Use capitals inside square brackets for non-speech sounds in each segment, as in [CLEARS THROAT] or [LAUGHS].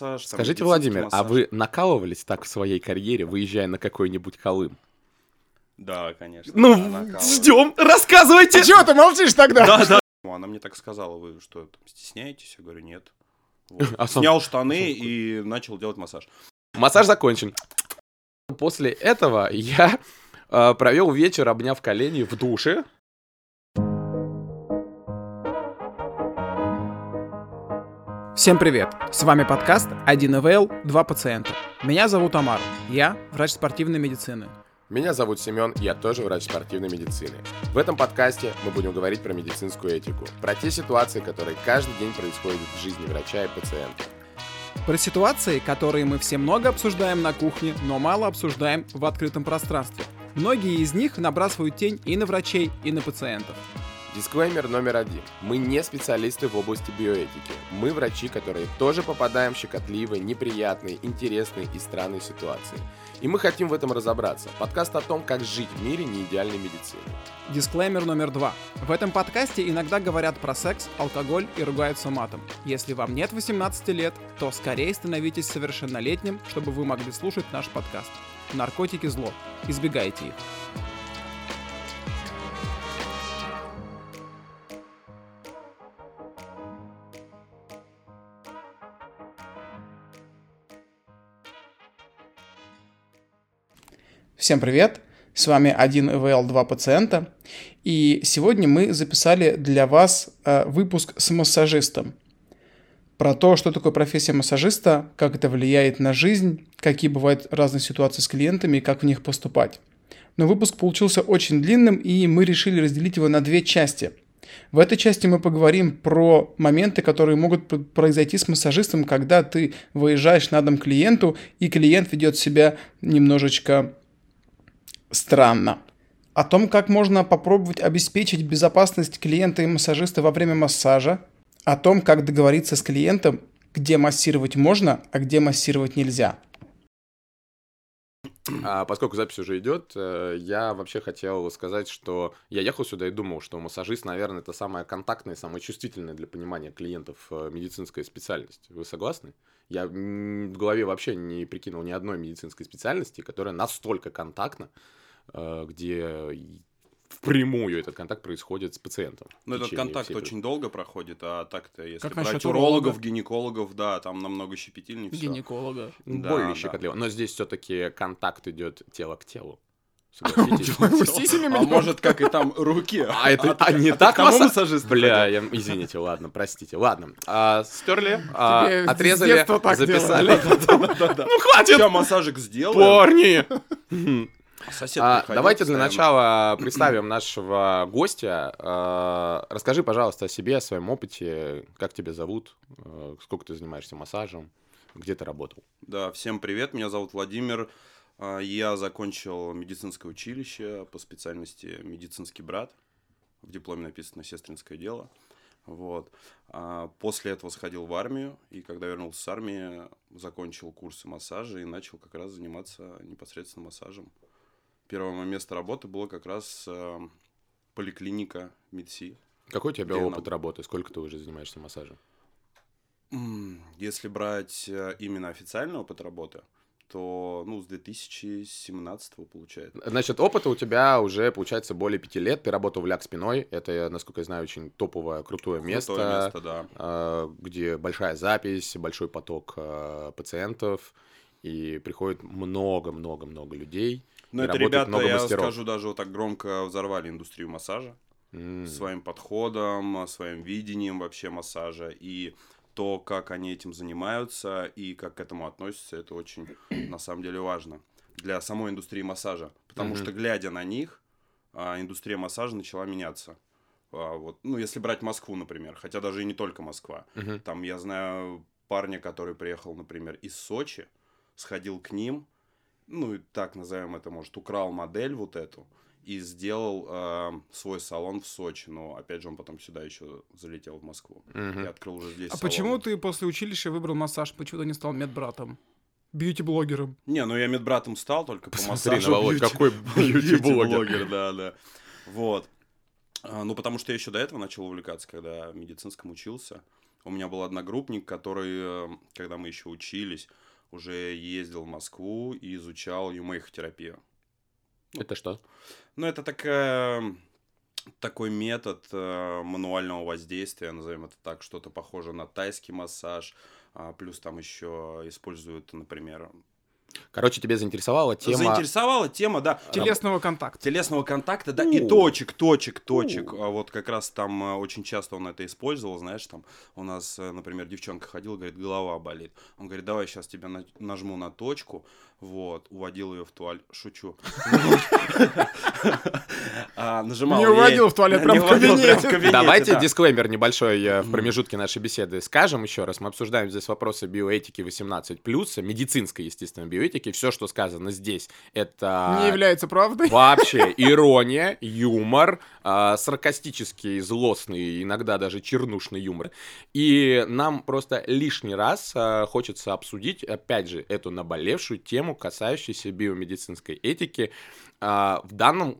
Массаж, там, Скажите, Владимир, а массаж. вы накалывались так в своей карьере, выезжая на какой-нибудь Колым? Да, конечно. Ну, да, ждем, рассказывайте! Ты чего ты молчишь тогда? Да, да. Ну, Она мне так сказала, вы что, там, стесняетесь? Я говорю, нет. Вот. [LAUGHS] А сам- Снял штаны и начал делать массаж. Массаж закончен. После этого я э, провел вечер, обняв колени в душе. Всем привет! С вами подкаст 1 ИВЛ, 2 пациента. Меня зовут Амар, я врач спортивной медицины. Меня зовут Семен, я тоже врач спортивной медицины. В этом подкасте мы будем говорить про медицинскую этику, про те ситуации, которые каждый день происходят в жизни врача и пациента. Про ситуации, которые мы все много обсуждаем на кухне, но мало обсуждаем в открытом пространстве. Многие из них набрасывают тень и на врачей, и на пациентов. Дисклеймер номер один. Мы не специалисты в области биоэтики. Мы врачи, которые тоже попадаем в щекотливые, неприятные, интересные и странные ситуации. И мы хотим в этом разобраться. Подкаст о том, как жить в мире неидеальной медицины. Дисклеймер номер два. В этом подкасте иногда говорят про секс, алкоголь и ругаются матом. Если вам нет 18 лет, то скорее становитесь совершеннолетним, чтобы вы могли слушать наш подкаст. Наркотики зло. Избегайте их. Всем привет! С вами 1 ИВЛ 2 пациента. И сегодня мы записали для вас э, выпуск с массажистом. Про то, что такое профессия массажиста, как это влияет на жизнь, какие бывают разные ситуации с клиентами и как в них поступать. Но выпуск получился очень длинным, и мы решили разделить его на две части. В этой части мы поговорим про моменты, которые могут произойти с массажистом, когда ты выезжаешь на дом клиенту, и клиент ведет себя немножечко странно. О том, как можно попробовать обеспечить безопасность клиента и массажиста во время массажа. О том, как договориться с клиентом, где массировать можно, а где массировать нельзя. А поскольку запись уже идет, э, я вообще хотел сказать, что я ехал сюда и думал, что массажист, наверное, это самая контактная, самая чувствительная для понимания клиентов э, медицинская специальность. Вы согласны? Я в голове вообще не прикинул ни одной медицинской специальности, которая настолько контактна, где и впрямую этот контакт происходит с пациентом. Но этот течение контакт очень долго проходит, а так-то, если Как брать урологов, уролога? гинекологов, да, там намного щепетильнее все. Гинеколога. Да, более да. щекотливо. Но здесь все-таки контакт идет тело к телу. [LAUGHS] Согласитесь? А может, как и там руки. А это а не ты так к тому масса- массажисту Бля, я, извините, ладно, простите. Ладно, а, стерли, а, отрезали, записали. Ну хватит, Сейчас массажик сделаем. парни! [LAUGHS] Сосед А, Давайте для начала представим нашего гостя. А, Расскажи, пожалуйста, о себе, о своем опыте. Как тебя зовут? А, Сколько ты занимаешься массажем? Где ты работал? Да, всем привет, меня зовут Владимир. А, Я закончил медицинское училище по специальности медицинский брат. В дипломе написано сестринское дело. Вот. А После этого сходил в армию, и когда вернулся с армии, закончил курсы массажа и начал как раз заниматься непосредственно массажем. Первое мое место работы было как раз э, поликлиника МИДСИ. Какой у тебя опыт нам? работы? Сколько ты уже занимаешься массажем? Если брать э, именно официальный опыт работы, то ну, с 2017 получается. Значит, опыта у тебя уже, получается, более пяти лет. Ты работал в ляг спиной. Это, насколько я знаю, очень топовое, крутое место. Крутое место, да. а, где большая запись, большой поток а, пациентов, и приходит много-много-много людей. Но и это ребята, много я мастеров. скажу, даже вот так громко взорвали индустрию массажа М. своим подходом, своим видением вообще массажа и то, как они этим занимаются и как к этому относятся, это очень на самом деле важно для самой индустрии массажа, потому Мгм. что глядя на них, а, индустрия массажа начала меняться. А, Вот, ну, если брать Москву, например, хотя даже и не только Москва. Мгм. Там я знаю парня, который приехал, например, из Сочи, сходил к ним, ну и так назовем это, может, украл модель вот эту и сделал э, свой салон в Сочи. Но опять же он потом сюда еще залетел в Москву Мгм. и открыл уже здесь. А салон. почему ты после училища выбрал массаж? Почему ты не стал медбратом? Бьюти-блогером? Не, ну я медбратом стал только по Посмотри массажу. на Володь, бьюти- какой [LAUGHS] бьюти-блогер. бьюти-блогер, да, да. Вот. А, Ну, потому что я еще до этого начал увлекаться, когда в медицинском учился. у меня был одногруппник, который, э, когда мы еще учились, уже ездил в Москву и изучал юмейхотерапию. Это что? Ну, это такая, такой метод э, мануального воздействия, назовем это так, что-то похоже на тайский массаж, а, плюс там еще используют, например, Короче, тебе заинтересовала тема... Заинтересовала тема, да. Телесного контакта. Телесного контакта, да, и У. точек, точек, точек. А вот как раз там э, очень часто он это использовал, знаешь, там у нас, э, например, девчонка ходила, говорит, голова болит. Он говорит, давай сейчас тебя на- нажму на точку, вот, уводил ее в туалет, шучу. [LAUGHS] А, Нажимал Не уводил в туалет, прям [LAUGHS] в кабинете. Давайте да. дисклеймер небольшой э, в промежутке нашей беседы скажем еще раз. Мы обсуждаем здесь вопросы биоэтики 18+, медицинской, естественно, биоэтики. Все, что сказано здесь, это... Не является правдой. Вообще, [LAUGHS] ирония, юмор, а, саркастический, злостный, иногда даже чернушный юмор. И нам просто лишний раз а, хочется обсудить, опять же, эту наболевшую тему, касающуюся биомедицинской этики а, в данном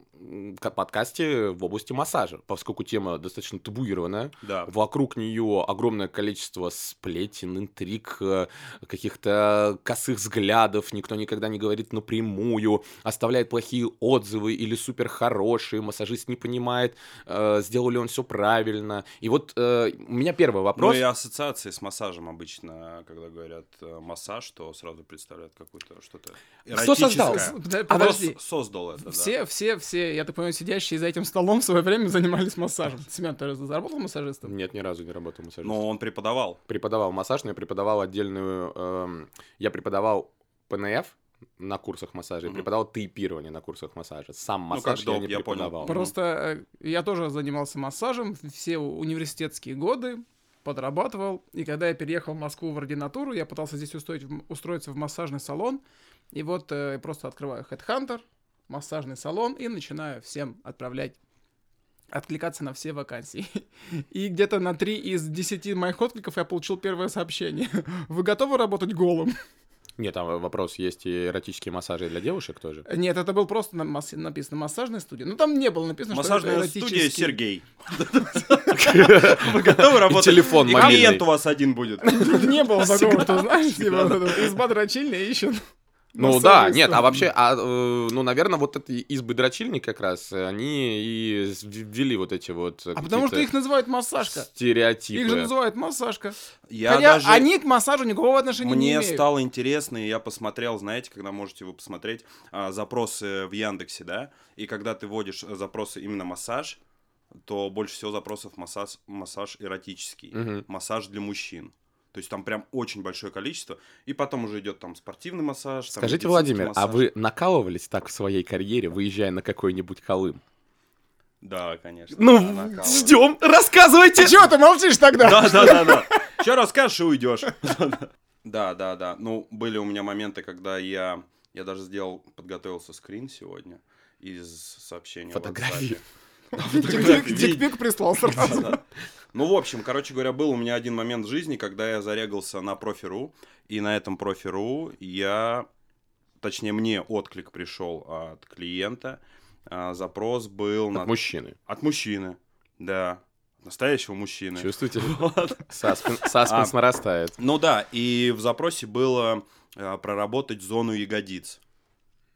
подкасте в области массажа, поскольку тема достаточно табуированная. Да. Вокруг нее огромное количество сплетен, интриг, э, каких-то косых взглядов, никто никогда не говорит напрямую, оставляет плохие отзывы или супер хорошие, массажист не понимает, э, сделал ли он все правильно. И вот э, у меня первый вопрос. Ну и ассоциации с массажем обычно, когда говорят массаж, то сразу представляют какое-то что-то Кто создал? эротическое. Подожди, Кто создал это, да. Все, все, все, я так понимаю, сидящие за этим столом в свое время занимались массажем. Семен, ты заработал массажистом? Нет, ни разу не работал массажистом. Но он преподавал. Преподавал массаж, но я преподавал отдельную... эм, я преподавал ПНФ на курсах массажа, и Мгм. преподавал тейпирование на курсах массажа. Сам Ну, как массаж я не я понял. преподавал. Мгм. Просто э, я тоже занимался массажем все университетские годы, подрабатывал. И когда я переехал в Москву в ординатуру, я пытался здесь устроить, устроиться в массажный салон. И вот э, просто открываю Headhunter, массажный салон, и начинаю всем отправлять откликаться на все вакансии. [LAUGHS] И где-то на 3 из 10 моих откликов я получил первое сообщение. [LAUGHS] Вы готовы работать голым? [LAUGHS] Нет, там вопрос, есть и эротические массажи для девушек тоже. Нет, это был просто на- масс- написано массажная студия. Ну там не было написано, что это Массажная студия эротический. Сергей. Вы готовы работать? телефон И мобильный. клиент у вас один будет. Не было такого, что, знаешь, типа, Да, вот Ну да, нет, а вообще, а, э, ну, наверное, вот эти избы дрочильни как раз, они и ввели вот эти вот А потому что их называют массажка. стереотипы. Их же называют массажка. Я Хотя даже... они к массажу никакого отношения не Мне имеют. стало интересно, и я посмотрел, знаете, когда можете вы посмотреть а, запросы в Яндексе, да, и когда ты вводишь э, запросы именно массаж, то больше всего запросов массаж, массаж эротический, Мгм. массаж для мужчин. То есть там прям очень большое количество, и потом уже идет там спортивный массаж. Скажите, Владимир, а массаж. вы накалывались так в своей карьере, выезжая на какой-нибудь Колым? Да, конечно. Ну, да, ждем, рассказывайте! Ты чего ты молчишь тогда? Да, да, да, да. Че расскажешь и уйдешь. Да, да, да. Ну, были у меня моменты, когда я, я даже сделал, подготовился скрин сегодня из сообщения. в Фотографии. WhatsApp. Дикпик прислал сразу. Ну, в общем, короче говоря, был у меня один момент в жизни, когда я зарегался на профи.ру, и на этом профи.ру я, точнее, мне отклик пришел от клиента, а, запрос был на... От мужчины. От мужчины, да, настоящего мужчины. Чувствуете? Саспен- Саспенс А. нарастает. Ну да, и в запросе было проработать зону ягодиц.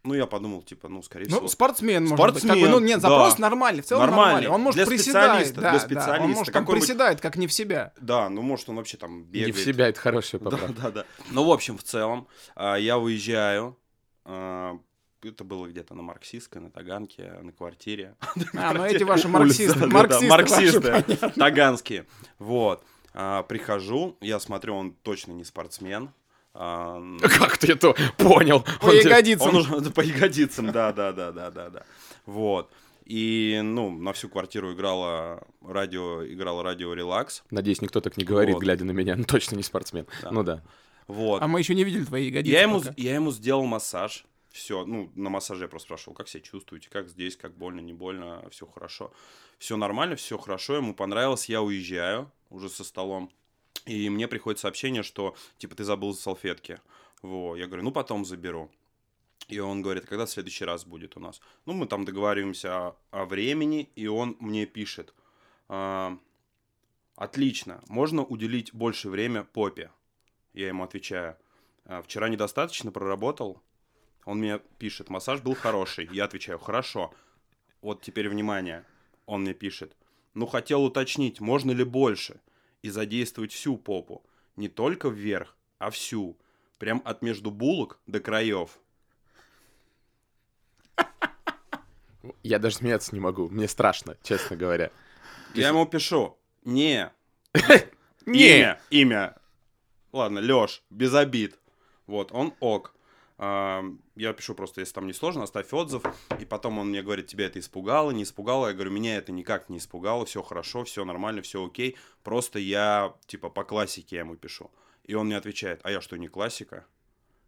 Ну, я подумал, типа, ну, скорее Ну, всего. спортсмен, может быть. Спортсмен, Как бы, ну, нет, запрос да. нормальный, в целом Нормальный. нормальный. Он может Для специалиста, да, для да. Он специалиста. может там приседает, как не в себя. Да, ну, может, он вообще там Не бегает. в себя, это хорошая Да, поправка. да, да. Ну, в общем, в целом, а, я уезжаю. а, Это было где-то на Марксистской, на Таганке, на квартире. [LAUGHS] А, ну эти ваши марксисты. да, да, Марксисты, таганские. Вот. А, Прихожу, я смотрю, он точно не спортсмен. А, [LAUGHS] Как ты это понял? По Он ягодицам. Он уже [LAUGHS] по ягодицам, да, да, да, да, да, да. Вот. И, ну, на всю квартиру играло радио, играло радио Релакс. Надеюсь, никто так не говорит, Вот. глядя на меня. Ну, точно не спортсмен. Да. Ну да. Вот. А мы еще не видели твои ягодицы. Я ему, пока. я ему сделал массаж. Все, ну, на массаже я просто спрашивал, как себя чувствуете, как здесь, как больно, не больно, все хорошо. Все нормально, все хорошо, ему понравилось, я уезжаю уже со столом. И мне приходит сообщение, что, типа, ты забыл салфетки. Во, я говорю, ну, потом заберу. И он говорит, когда в следующий раз будет у нас? Ну, мы там договариваемся о, о времени, и он мне пишет, а, Отлично. Можно уделить больше время попе. Я ему отвечаю. «А, Вчера недостаточно проработал. Он мне пишет, массаж был хороший. Я отвечаю, хорошо. Вот теперь внимание. Он мне пишет. Ну, хотел уточнить, можно ли больше и задействовать всю попу. Не только вверх, а всю. Прям от между булок до краев. Я даже смеяться не могу. Мне страшно, честно говоря. Я ему пишу, не, [LAUGHS] Не. Имя. Ладно, Лёш, без обид. Вот, он ок. Я пишу просто, если там не сложно, оставь отзыв. И потом он мне говорит, тебя это испугало, не испугало. Я говорю, меня это никак не испугало, все хорошо, все нормально, все окей. Просто я, типа, по классике я ему пишу. И он мне отвечает, а я что, не классика?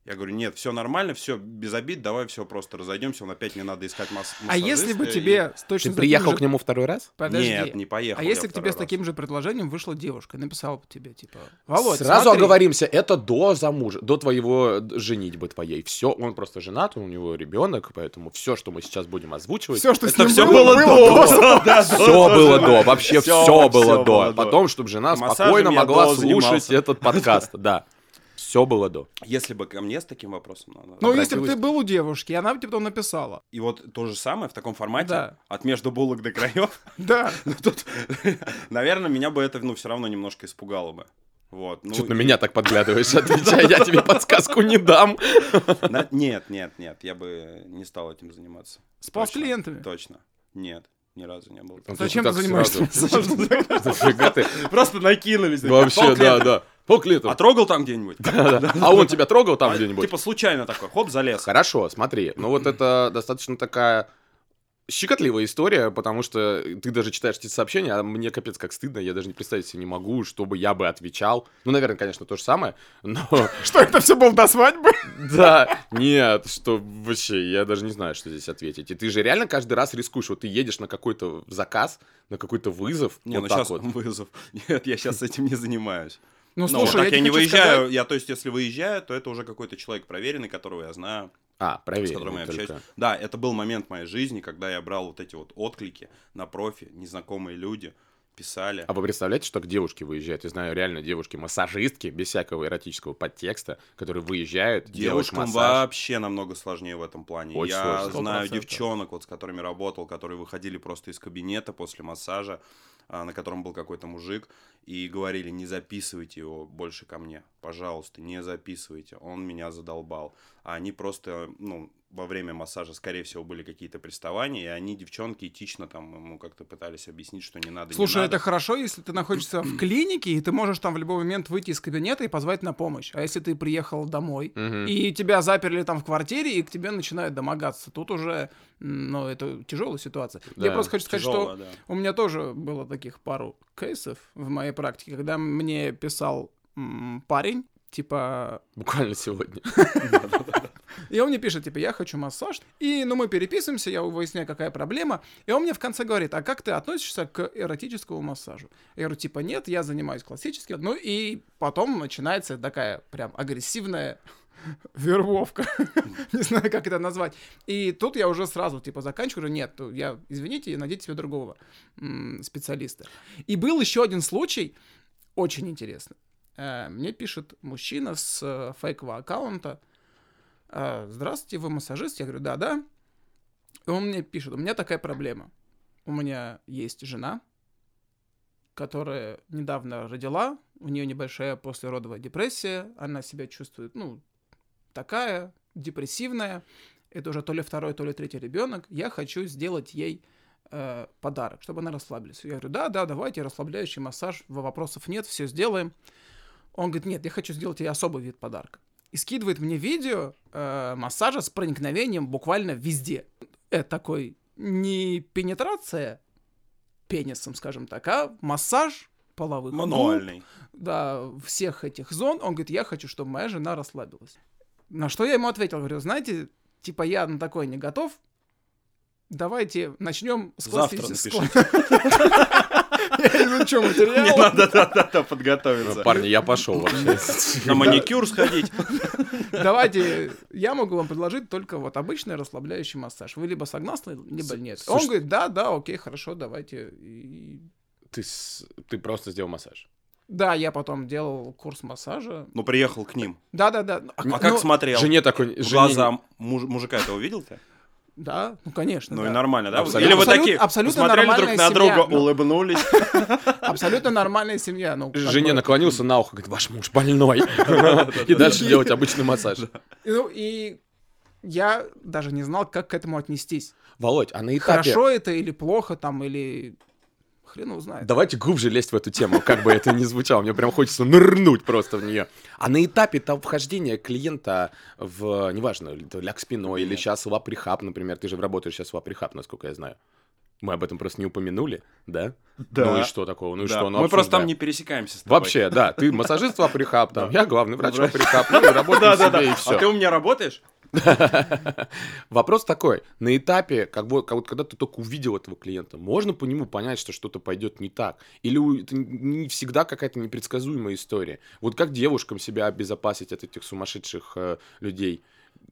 Я говорю, нет, все нормально, все без обид, давай все просто разойдемся, он опять мне надо искать масс- А если бы массажиста, и- тебе с точно Ты приехал же- к нему второй раз? Подожди. Нет, не поехал. А если к тебе второй с раз. таким же предложением вышла девушка и написала бы тебе, типа, Володь, Сразу смотри». оговоримся, это до замужа, до твоего д- женитьбы твоей. Все, он просто женат, у него ребенок, поэтому все, что мы сейчас будем озвучивать, Все, что с Это ним все было, было до. Все было до, вообще все было до. Потом, чтобы жена спокойно могла слушать этот подкаст, да. Все было до. Если бы ко мне с таким вопросом надо. Ну, если бы ты был у девушки, и она бы тебе потом написала. И вот то же самое в таком формате, Да. от между булок до краев. [LAUGHS] Да. [LAUGHS] Ну, тут, [LAUGHS] наверное, меня бы это, ну, все равно немножко испугало бы. Вот. Ну, Что-то на меня так подглядываешь, отвечай, я тебе подсказку не дам. Нет, нет, нет, я бы не стал этим заниматься. Спал с Точно, клиентами. Точно. Нет, ни разу не было. Зачем ты занимаешься? Просто накинулись. Вообще, да, да. Пол клиента. А трогал там где-нибудь? [LAUGHS] А он тебя трогал там А, где-нибудь? Типа случайно такой, хоп, залез. Хорошо, смотри. Ну вот это достаточно такая щекотливая история, потому что ты даже читаешь эти сообщения, а мне капец как стыдно, я даже не представить себе не могу, чтобы я бы отвечал. Ну, наверное, конечно, то же самое, но... [LAUGHS] Что это все было до свадьбы? [LAUGHS] Да, нет, что вообще, я даже не знаю, что здесь ответить. И ты же реально каждый раз рискуешь, вот ты едешь на какой-то заказ, на какой-то вызов, Не, вот ну так сейчас вот. вызов. Нет, я сейчас этим не занимаюсь. Ну, Ну, слушай, так я тебе не выезжаю. сказать- Я, то есть, если выезжаю, то это уже какой-то человек проверенный, которого я знаю. А, с проверь. которым я общаюсь. Да, это был момент моей жизни, когда я брал вот эти вот отклики на профи, незнакомые люди писали. А вы представляете, что к девушке выезжают? Я знаю реально девушки-массажистки, без всякого эротического подтекста, которые выезжают, Девушкам массаж. вообще намного сложнее в этом плане. Очень я сложно. знаю 100%. девчонок, вот с которыми работал, которые выходили просто из кабинета после массажа, на котором был какой-то мужик, и говорили, не записывайте его больше ко мне, пожалуйста, не записывайте, он меня задолбал. А они просто, ну, во время массажа, скорее всего, были какие-то приставания, и они, девчонки, этично там ему как-то пытались объяснить, что не надо, не Слушай, надо. это хорошо, если ты находишься в клинике, и ты можешь там в любой момент выйти из кабинета и позвать на помощь. А если ты приехал домой, Мгм. и тебя заперли там в квартире, и к тебе начинают домогаться, тут уже, ну, это тяжелая ситуация. Я Да, просто хочу сказать, Тяжело, что да. у меня тоже было таких пару кейсов в моей практике, когда мне писал м, парень, типа, Буквально сегодня. [LAUGHS] и он мне пишет, типа, я хочу массаж. И, ну, мы переписываемся, я выясняю, какая проблема. И он мне в конце говорит, а как ты относишься к эротическому массажу? Я говорю, типа, нет, я занимаюсь классическим. Ну, и потом начинается такая прям агрессивная [LAUGHS] вербовка. [LAUGHS] Не знаю, как это назвать. И тут я уже сразу, типа, заканчиваю. Нет, я, извините, найдите себе другого специалиста. И был еще один случай, очень интересный. Э, Мне пишет мужчина с э, фейкового аккаунта, «А, здравствуйте, вы массажист? Я говорю, да-да. И он мне пишет, у меня такая проблема. У меня есть жена, которая недавно родила, у нее небольшая послеродовая депрессия, она себя чувствует, ну, такая, депрессивная. Это уже то ли второй, то ли третий ребенок. Я хочу сделать ей э, подарок, чтобы она расслабилась. Я говорю, да, да, давайте, расслабляющий массаж, вопросов нет, все сделаем. Он говорит, нет, я хочу сделать ей особый вид подарка. И скидывает мне видео э, массажа с проникновением буквально везде. Это такой не пенетрация пенисом, скажем так, а массаж половых губ, Мануальный. да, всех этих зон. Он говорит, я хочу, чтобы моя жена расслабилась. На что я ему ответил, говорю, знаете, типа я на такое не готов. Давайте начнем с Завтра напишите. [LAUGHS] Изучу Не материал. надо, да, да, да, подготовиться. Парни, я пошел вообще. На маникюр сходить. Давайте, я могу вам предложить только вот обычный расслабляющий массаж. Вы либо согласны, либо нет. Он говорит, да, да, окей, хорошо, давайте. Ты, ты просто сделал массаж. Да, я потом делал курс массажа. Ну, приехал к ним. Да-да-да. А как ну, смотрел? Жене такой... Жене- глаза муж- мужика этого видел ты? Да, ну конечно. Ну да. и нормально, да? Абсолютно. Или вы Абсолютно- такие абсолютно посмотрели друг на друга, семья, ну. улыбнулись. [LAUGHS] Абсолютно нормальная семья. Ну, Жене бы. наклонился на ухо, говорит, ваш муж больной. [LAUGHS] И дальше делать обычный массаж. Ну и я даже не знал, как к этому отнестись. Володь, а на этапе... Хорошо это или плохо там, или хрен его знает. Давайте глубже лезть в эту тему, как бы это ни звучало. Мне прям хочется нырнуть просто в нее. А на этапе там вхождения клиента в, неважно, ляг спиной или сейчас лаприхаб, например, ты же работаешь сейчас в лаприхаб, насколько я знаю. Мы об этом просто не упомянули, да? Да. Ну и что такого? Ну и Да. что? Ну, Мы просто там обсуждаем. не пересекаемся с тобой. Вообще, да, ты массажист лаприхаб, там, Да. я главный врач Врач. лаприхаб, ну и работаем Да, да, себе, и да. все. А ты у меня работаешь? [LAUGHS] Вопрос такой, на этапе, как бы, как вот когда ты только увидел этого клиента, можно по нему понять, что что-то пойдет не так? Или это не всегда какая-то непредсказуемая история? Вот как девушкам себя обезопасить от этих сумасшедших э, людей?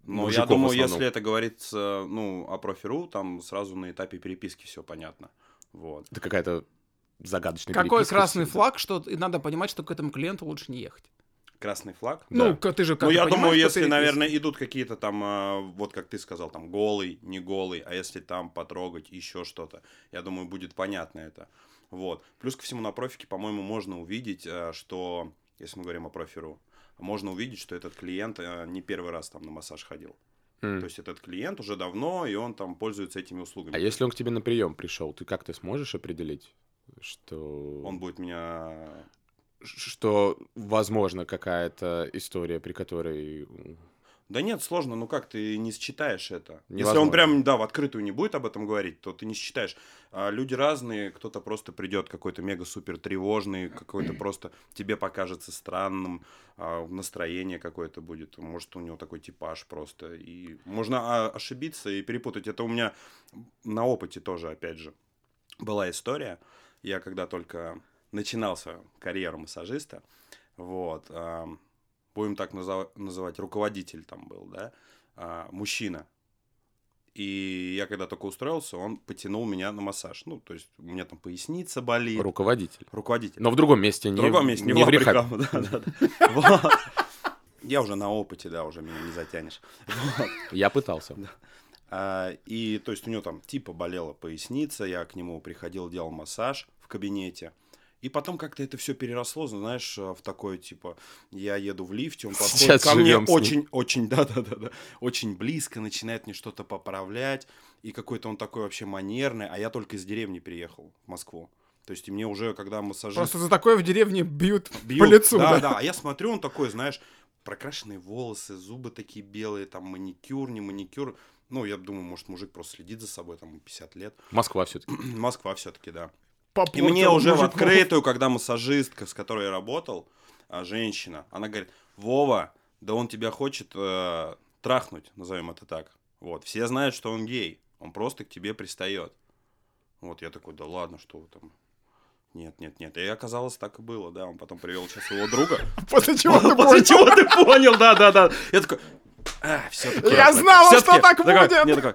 Ну, я думаю, если это говорится, ну, о профи.ру, там сразу на этапе переписки все понятно. Вот. Это какая-то загадочная Какой красный всегда. флаг, что надо понимать, что к этому клиенту лучше не ехать. Красный флаг? Ну, к- ты же как Ну, я думаю, если, переписке? наверное, идут какие-то там, а, вот как ты сказал, там, голый, не голый, а если там потрогать, еще что-то, я думаю, будет понятно это. Вот. Плюс ко всему на профике, по-моему, можно увидеть, а, что, если мы говорим о профи.ру, можно увидеть, что этот клиент а, не первый раз там на массаж ходил. М. То есть этот клиент уже давно, и он там пользуется этими услугами. А если он к тебе на прием пришел, ты как-то сможешь определить, что... Он будет меня... Что, возможно, какая-то история, при которой... Да нет, сложно, ну как ты не считаешь это? Если Невозможно. он прям, да, в открытую не будет об этом говорить, то ты не считаешь. А люди разные, кто-то просто придет какой-то мега-супер тревожный, какой-то просто тебе покажется странным, а, настроение какое-то будет, может у него такой типаж просто. И можно а, ошибиться и перепутать. Это у меня на опыте тоже, опять же, была история. Я когда только начинал свою карьеру массажиста, вот, будем так называть, руководитель там был, да, а, мужчина. И я когда только устроился, он потянул меня на массаж. Ну, то есть у меня там поясница болит. Руководитель. Руководитель. Но в другом месте, не В другом месте, не, не в лаприкам, да, да, да. [LAUGHS] Я уже на опыте, да, уже меня не затянешь. Я пытался. А, И, то есть, у него там типа болела поясница, я к нему приходил, делал массаж в кабинете. И потом как-то это все переросло, знаешь, в такое, типа, я еду в лифте, он подходит Сейчас ко мне очень, очень, [LAUGHS] да-да-да, очень близко, начинает мне что-то поправлять, и какой-то он такой вообще манерный, а я только из деревни приехал в Москву. То есть, и мне уже, когда массажист... Просто за такое в деревне бьют, [LAUGHS] бьют. по лицу. Да, да. да. А я смотрю, он такой, знаешь, прокрашенные волосы, зубы такие белые, там маникюр, не маникюр. Ну, я думаю, может, мужик просто следит за собой, там, ему 50 лет. Москва все-таки. Moсква [CLEARS THROAT] все-таки, да. И Попортил мне уже в мужиков. открытую, когда массажистка, с которой я работал, а, женщина, она говорит, Вова, да он тебя хочет э, трахнуть, назовем это так. Вот, все знают, что он гей, он просто к тебе пристает. Вот, я такой, да ладно, что вы там... Нет, нет, нет. И оказалось, так и было, да. Он потом привел сейчас его друга. [LAUGHS] После чего ты [LAUGHS] После понял? чего ты понял, да, да, да. Я такой, а, все-таки. Я знала, что так будет. Я такой,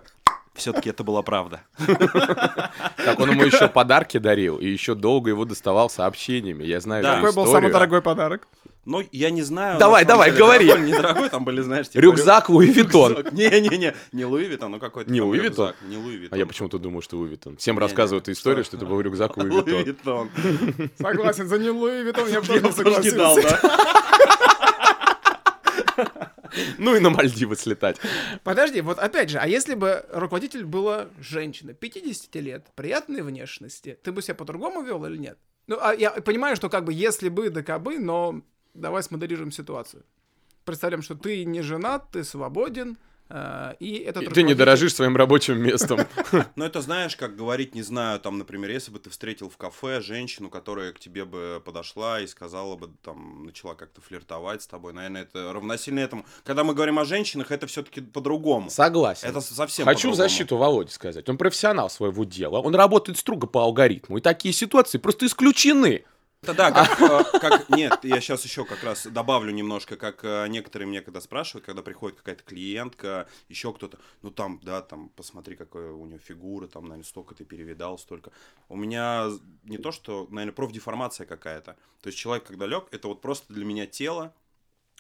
все-таки это была правда. Так он ему еще подарки дарил, и еще долго его доставал сообщениями. Я знаю Да. Какой был самый дорогой подарок? Ну, я не знаю. Давай, давай, деле, говори. дорогой, Недорогой, там были, знаешь, типа... Рюкзак Луи Виттон. Не-не-не, не Луи Виттон, ну какой-то Не Луи. Виттон? Не Луи Виттон. А я почему-то думаю, что Луи Виттон. Всем рассказывают историю, что? это был рюкзак Луи Виттон. Согласен, за не Луи Виттон я бы тоже согласился. [LAUGHS] Ну и на Мальдивы слетать. Подожди, вот опять же, а если бы руководитель была женщина, 50 лет, приятной внешности, ты бы себя по-другому вел или нет? Ну, а я понимаю, что как бы если бы, да кабы, но давай смоделируем ситуацию. Представляем, что ты не женат, ты свободен, и этот И ты не дорожишь своим рабочим местом. [LAUGHS] Ну, это знаешь, как говорить, не знаю, там, например, если бы ты встретил в кафе женщину, которая к тебе бы подошла и сказала бы, там, начала как-то флиртовать с тобой, наверное, это равносильно этому. Когда мы говорим о женщинах, это все-таки по-другому. Согласен. Это совсем Хочу в защиту Володи сказать. Он профессионал своего дела. Он работает строго по алгоритму. И такие ситуации просто исключены. Это да, как, э, как- нет, я сейчас еще как раз добавлю немножко, как э, некоторые мне когда спрашивают, когда приходит какая-то клиентка, еще кто-то, ну там, да, там, посмотри, какая у нее фигура, там, наверное, столько ты перевидал, столько. У меня не то, что, наверное, профдеформация какая-то. То есть человек, когда лег, это вот просто для меня тело,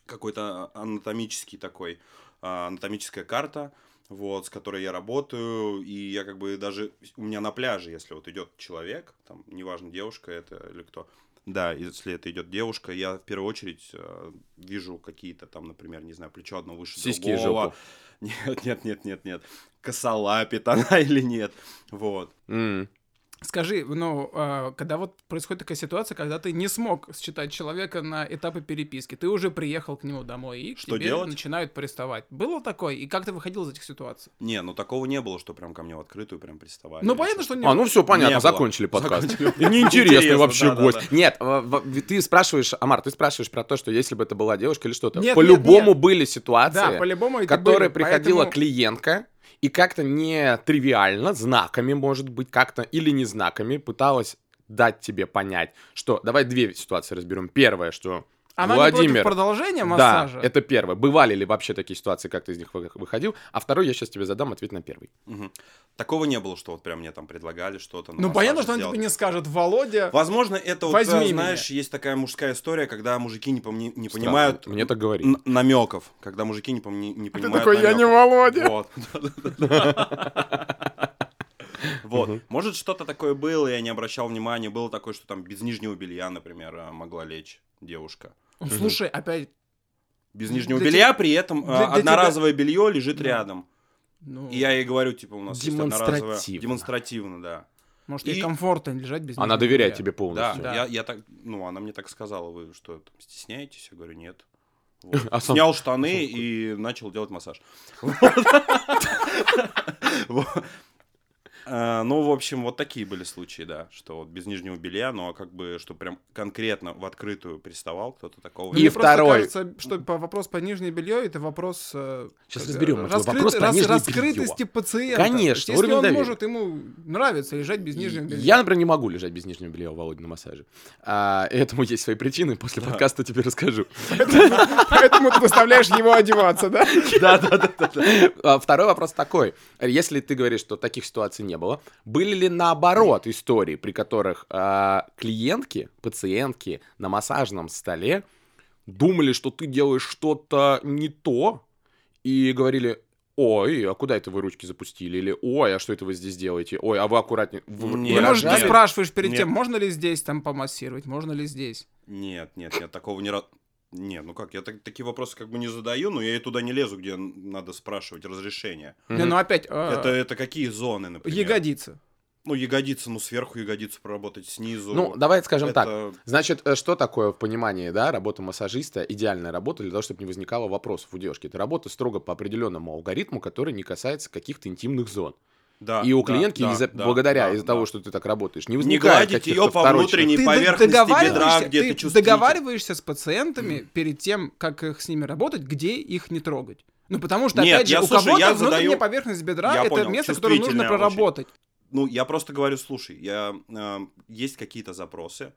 какой-то анатомический такой, а, анатомическая карта, вот, с которой я работаю, и я как бы даже, у меня на пляже, если вот идет человек, там, неважно, девушка это или кто, да, если это идет девушка, я в первую очередь э, вижу какие-то там, например, не знаю, плечо одно выше Сиськи другого. [LAUGHS] Нет, нет, нет, нет, нет. Косолапит она [LAUGHS] или нет. Вот. М. Скажи, ну, а, когда вот происходит такая ситуация, когда ты не смог считать человека на этапы переписки, ты уже приехал к нему домой, и к Что тебе делать? начинают приставать. Было такое? И как ты выходил из этих ситуаций? Не, ну такого не было, что прям ко мне в открытую прям приставали. Ну, понятно, что-то. что не... А, ну все, понятно, Не было. закончили подкаст. Закончили. [LAUGHS] И Неинтересный вообще гость. Нет, ты спрашиваешь, Амар, ты спрашиваешь про то, что если бы это была девушка или что-то. Нет, По-любому были ситуации, были, приходила клиентка и как-то не тривиально, знаками, может быть, как-то, или не знаками, пыталась дать тебе понять, что... Давай две ситуации разберем. Первое, что Она не против Владимир... продолжения массажа? Да, это первое. Бывали ли вообще такие ситуации, как ты из них вы- выходил? А второй я сейчас тебе задам ответ на первый. Мгм. Такого не было, что вот прям мне там предлагали что-то. Ну, понятно, что он тебе не скажет, Володя... Возможно, это вот, Возьми э, меня. знаешь, есть такая мужская история, когда мужики не, помни- не Странно, понимают Мне так говорили. н- намеков. Когда мужики не, помни- не Ты понимают такой, я не намёков. Володя. Вот. [LAUGHS] Вот. Может, что-то такое было, я не обращал внимания. Было такое, что там без нижнего белья, например, э, могла лечь девушка. Слушай, опять... Без нижнего Для белья, при этом для- для одноразовое белье лежит Да. рядом. Ну, И я ей говорю, типа, у нас есть одноразовое... Демонстративно. Демонстративно, да. может, ей и- комфортно лежать без Она доверяет белья. тебе Да, полностью. Да. Я, я так, ну, она мне так сказала, вы что, там, стесняетесь? Я говорю, нет. Вот. [LAUGHS] А сам- Снял штаны и начал делать массаж. [LAUGHS] [LAUGHS] А, Ну, в общем, вот такие были случаи, да, что вот без нижнего белья, ну, а как бы, что прям конкретно в открытую приставал кто-то такого. Мне И нет. просто второй. кажется, что по вопрос по нижнее белье это вопрос. э, Сейчас как, разберем э, этот вопрос про рас- нижнее раскрытости пациента. Конечно, есть, если он доверия. может, ему нравится лежать без нижнего белья. Я, например, не могу лежать без нижнего белья у Володи на массаже. А, этому есть свои причины, после подкаста тебе расскажу. Поэтому ты заставляешь его одеваться, да? [LAUGHS] Да, да, да, да, да. А, Второй вопрос такой. Если ты говоришь, что таких ситуаций не было, были ли наоборот истории, при которых а, клиентки, пациентки на массажном столе думали, что ты делаешь что-то не то, и говорили, ой, а куда это вы ручки запустили? Или, ой, а что это вы здесь делаете? Ой, а вы аккуратнее. Вы Не, Или, может, ты Нет. спрашиваешь перед Нет. тем, можно ли здесь там помассировать, можно ли здесь? Нет, нет, нет, такого не... Нет, ну как, я так- такие вопросы как бы не задаю, но я и туда не лезу, где надо спрашивать разрешение. Не, ну опять, э, Это, это какие зоны, например? ягодица. Ну, ягодицы, ну, сверху ягодицу проработать, снизу. Ну, давай скажем так. Это- Значит, э, что такое в понимании, да, работа массажиста, идеальная работа для того, чтобы не возникало вопросов у девушки? Это работа строго по определенному алгоритму, который не касается каких-то интимных зон. Да, и у клиентки, да, из-за- да, благодаря да, из-за да. того, что ты так работаешь, не Не возникает каких-то ее по внутренней Ты поверхности бедра, договариваешься, где ты ты чувствуешь. договариваешься с пациентами перед тем, как их с ними работать, где их не трогать. Ну, потому что, Нет, опять же, я, у слушай, кого-то я внутренняя задаю- поверхность бедра Я это понял, место, которое нужно чувствительная очень. проработать. Ну, я просто говорю, слушай, я, э, есть какие-то запросы,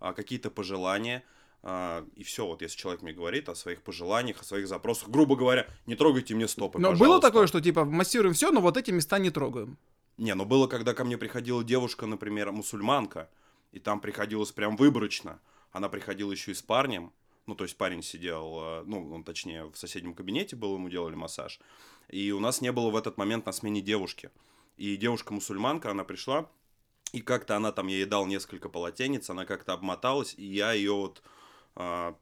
а, какие-то пожелания, и все, вот если человек мне говорит о своих пожеланиях, о своих запросах, грубо говоря, не трогайте мне стопы, Но было пожалуйста. такое, что типа массируем все, но вот эти места не трогаем. Не, ну было, когда ко мне приходила девушка, например, мусульманка, и там приходилось прям выборочно. Она приходила еще и с парнем, ну, то есть парень сидел, э, ну, он, точнее, в соседнем кабинете был, ему делали массаж. И у нас не было в этот момент на смене девушки. И девушка-мусульманка, она пришла, и как-то она там, я ей дал несколько полотенец, она как-то обмоталась, и я ее вот а,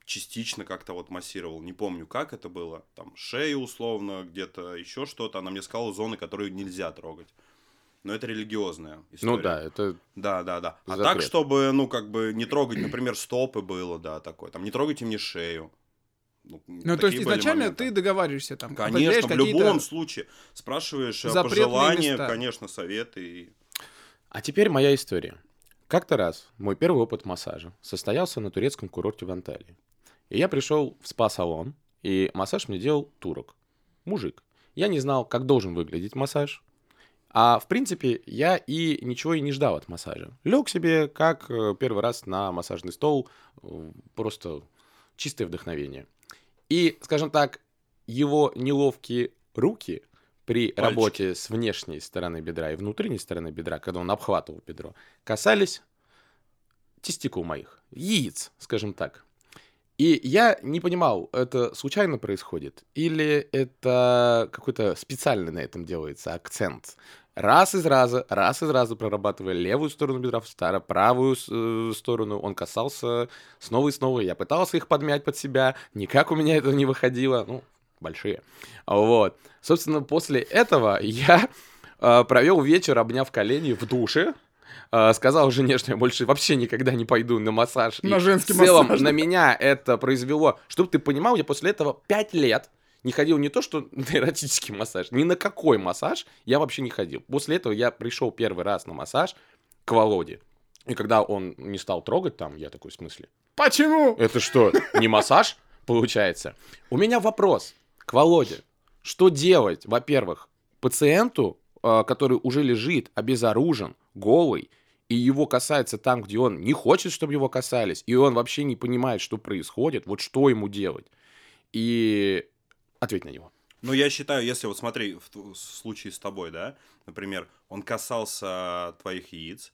частично как-то вот массировал. Не помню, как это было. Там шею условно, где-то еще что-то. Она мне сказала зоны, которые нельзя трогать. Но это религиозная история. Ну да, это... Да, да, да. А Запрет. так, чтобы, ну, как бы не трогать, например, стопы было, да, такое. Там не трогайте мне шею. Ну, Ну, то есть изначально ты договариваешься там. Конечно, в любом случае. Спрашиваешь запретные пожелания, места. конечно, советы. и- А теперь моя история. Как-то раз мой первый опыт массажа состоялся на турецком курорте в Анталии. И я пришел в спа-салон, и массаж мне делал турок. Мужик. Я не знал, как должен выглядеть массаж. А в принципе, я и ничего и не ждал от массажа. Лег себе, как э, первый раз на массажный стол, э, просто чистое вдохновение. И, скажем так, его неловкие руки при Пальчики. работе с внешней стороны бедра и внутренней стороны бедра, когда он обхватывал бедро, касались тестикул моих, яиц, скажем так. И я не понимал, это случайно происходит или это какой-то специальный на этом делается акцент. Раз из раза, раз из раза прорабатывая левую сторону бедра, старо правую э, сторону, он касался снова и снова. Я пытался их подмять под себя, никак у меня это не выходило. Ну, большие. Вот. Собственно, после этого я э, провел вечер, обняв колени в душе. э, Сказал жене, что я больше вообще никогда не пойду на массаж. На И женский в целом массаж. на меня это произвело, чтобы ты понимал, я после этого 5 лет не ходил не то, что на эротический массаж, ни на какой массаж я вообще не ходил. После этого я пришел первый раз на массаж к Володе. И когда он не стал трогать там, я такой, в смысле? Почему? Это что, не массаж, получается? У меня вопрос к Володе. Что делать, во-первых, пациенту, э, который уже лежит обезоружен, голый, и его касается там, где он не хочет, чтобы его касались, и он вообще не понимает, что происходит, вот что ему делать? И ответь на него. Ну, я считаю, если вот смотри, в случае с тобой, да, например, он касался твоих яиц,